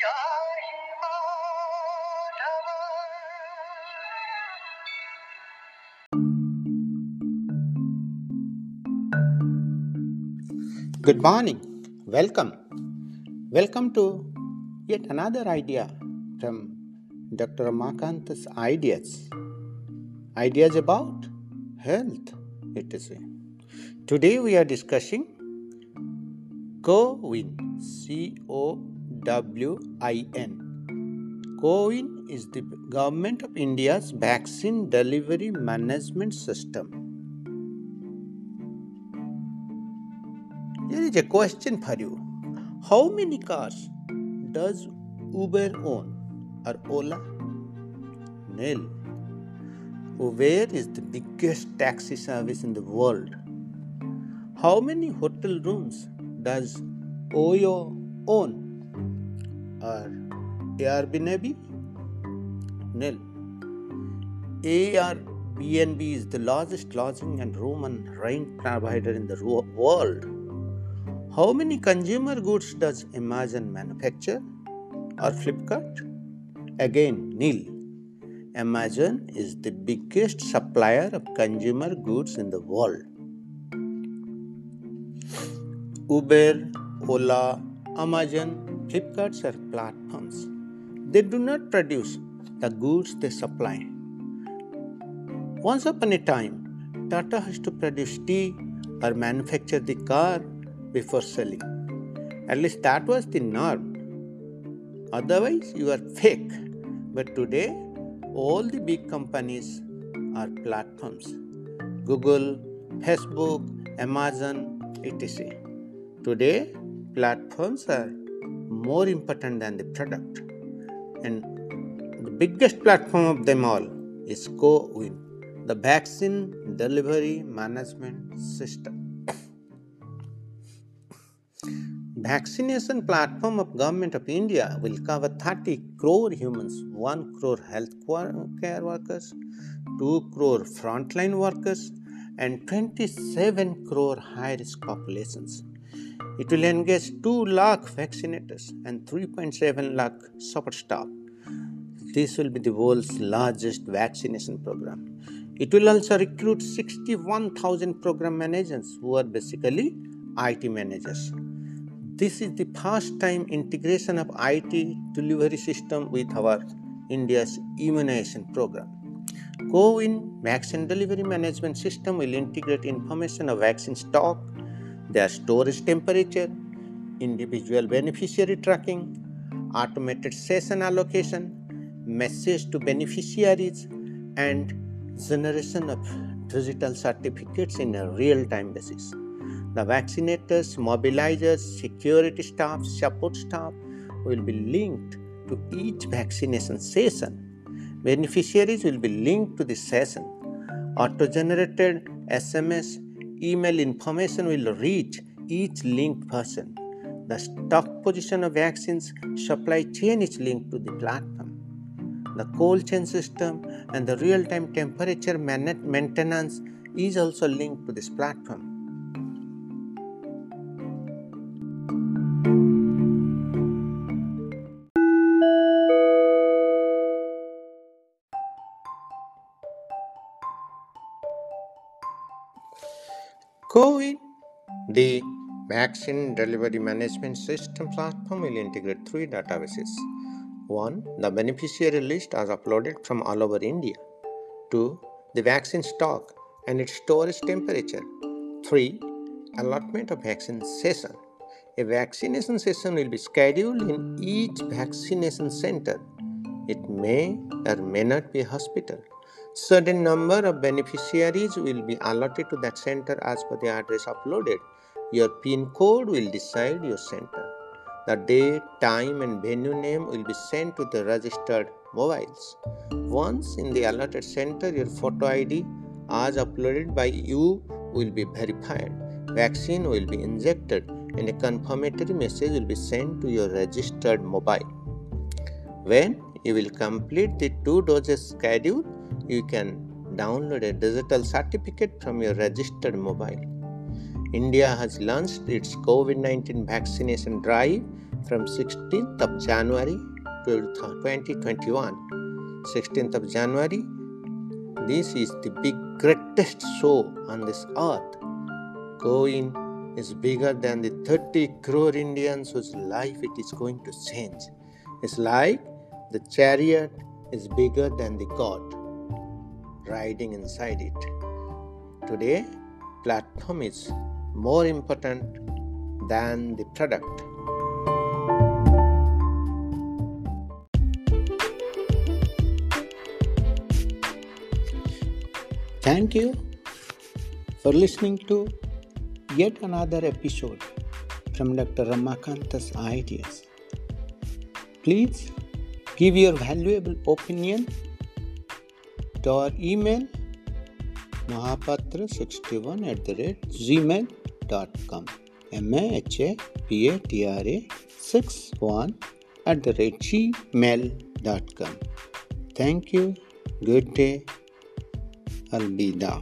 Good morning. Welcome. Welcome to yet another idea from Dr. Ramakant's ideas. Ideas about health, it is. Today we are discussing COWIN, C O W I N. CoWIN is the Government of India's vaccine delivery management system. Here is a question for you. How many cars does Uber own or Ola? Nil. Uber is the biggest taxi service in the world. How many hotel rooms does Oyo own or Airbnb? Nil. Airbnb is the largest lodging and room and rent provider in the world. How many consumer goods does Amazon manufacture or Flipkart? Again, nil. Amazon is the biggest supplier of consumer goods in the world. Uber, Ola, Amazon, Flipkarts are platforms. They do not produce the goods they supply. Once upon a time, Tata has to produce tea or manufacture the car before selling. At least that was the norm. Otherwise, you are fake. But today, all the big companies are platforms Google, Facebook, Amazon, etc. Today, platforms are more important than the product. And the biggest platform of them all is CoWIN, the vaccine delivery management system. Vaccination platform of Government of India will cover 30 crore humans, 1 crore health care workers, 2 crore frontline workers, and 27 crore high risk populations. It will engage 2 lakh vaccinators and 3.7 lakh support staff. This will be the world's largest vaccination program. It will also recruit 61,000 program managers who are basically IT managers. This is the first time integration of IT delivery system with our India's immunization program. CoWIN vaccine delivery management system will integrate information of vaccine stock, their storage temperature, individual beneficiary tracking, automated session allocation, message to beneficiaries, and generation of digital certificates in a real time basis. The vaccinators, mobilizers, security staff, support staff will be linked to each vaccination session. Beneficiaries will be linked to the session. Auto generated SMS, email information will reach each linked person. The stock position of vaccines supply chain is linked to the platform. The cold chain system and the real time temperature maintenance is also linked to this platform. CoWIN, the vaccine delivery management system platform, will integrate three databases. One, the beneficiary list as uploaded from all over India. Two, the vaccine stock and its storage temperature. Three, allotment of vaccine session. A vaccination session will be scheduled in each vaccination center. It may or may not be a hospital. Certain number of beneficiaries will be allotted to that center as per the address uploaded. Your PIN code will decide your center. The date, time, and venue name will be sent to the registered mobiles. Once in the allotted center, your photo ID as uploaded by you will be verified. Vaccine will be injected and a confirmatory message will be sent to your registered mobile. When you will complete the two doses schedule, you can download a digital certificate from your registered mobile. India has launched its COVID 19 vaccination drive from 16th of January to 2021. 16th of January. This is the big greatest show on this earth. CoWIN is bigger than the 30 crore Indians whose life it is going to change. It's like the chariot is bigger than the God riding inside it. Today, platform is more important than the product. Thank you for listening to yet another episode from Dr. Ramakanta's Ideas. Please give your valuable opinion to our email mahapatra61 at the rate gmail.com m-a-h-a-p-a-t-r-a 61 at the rate gmail.com thank you good day alvida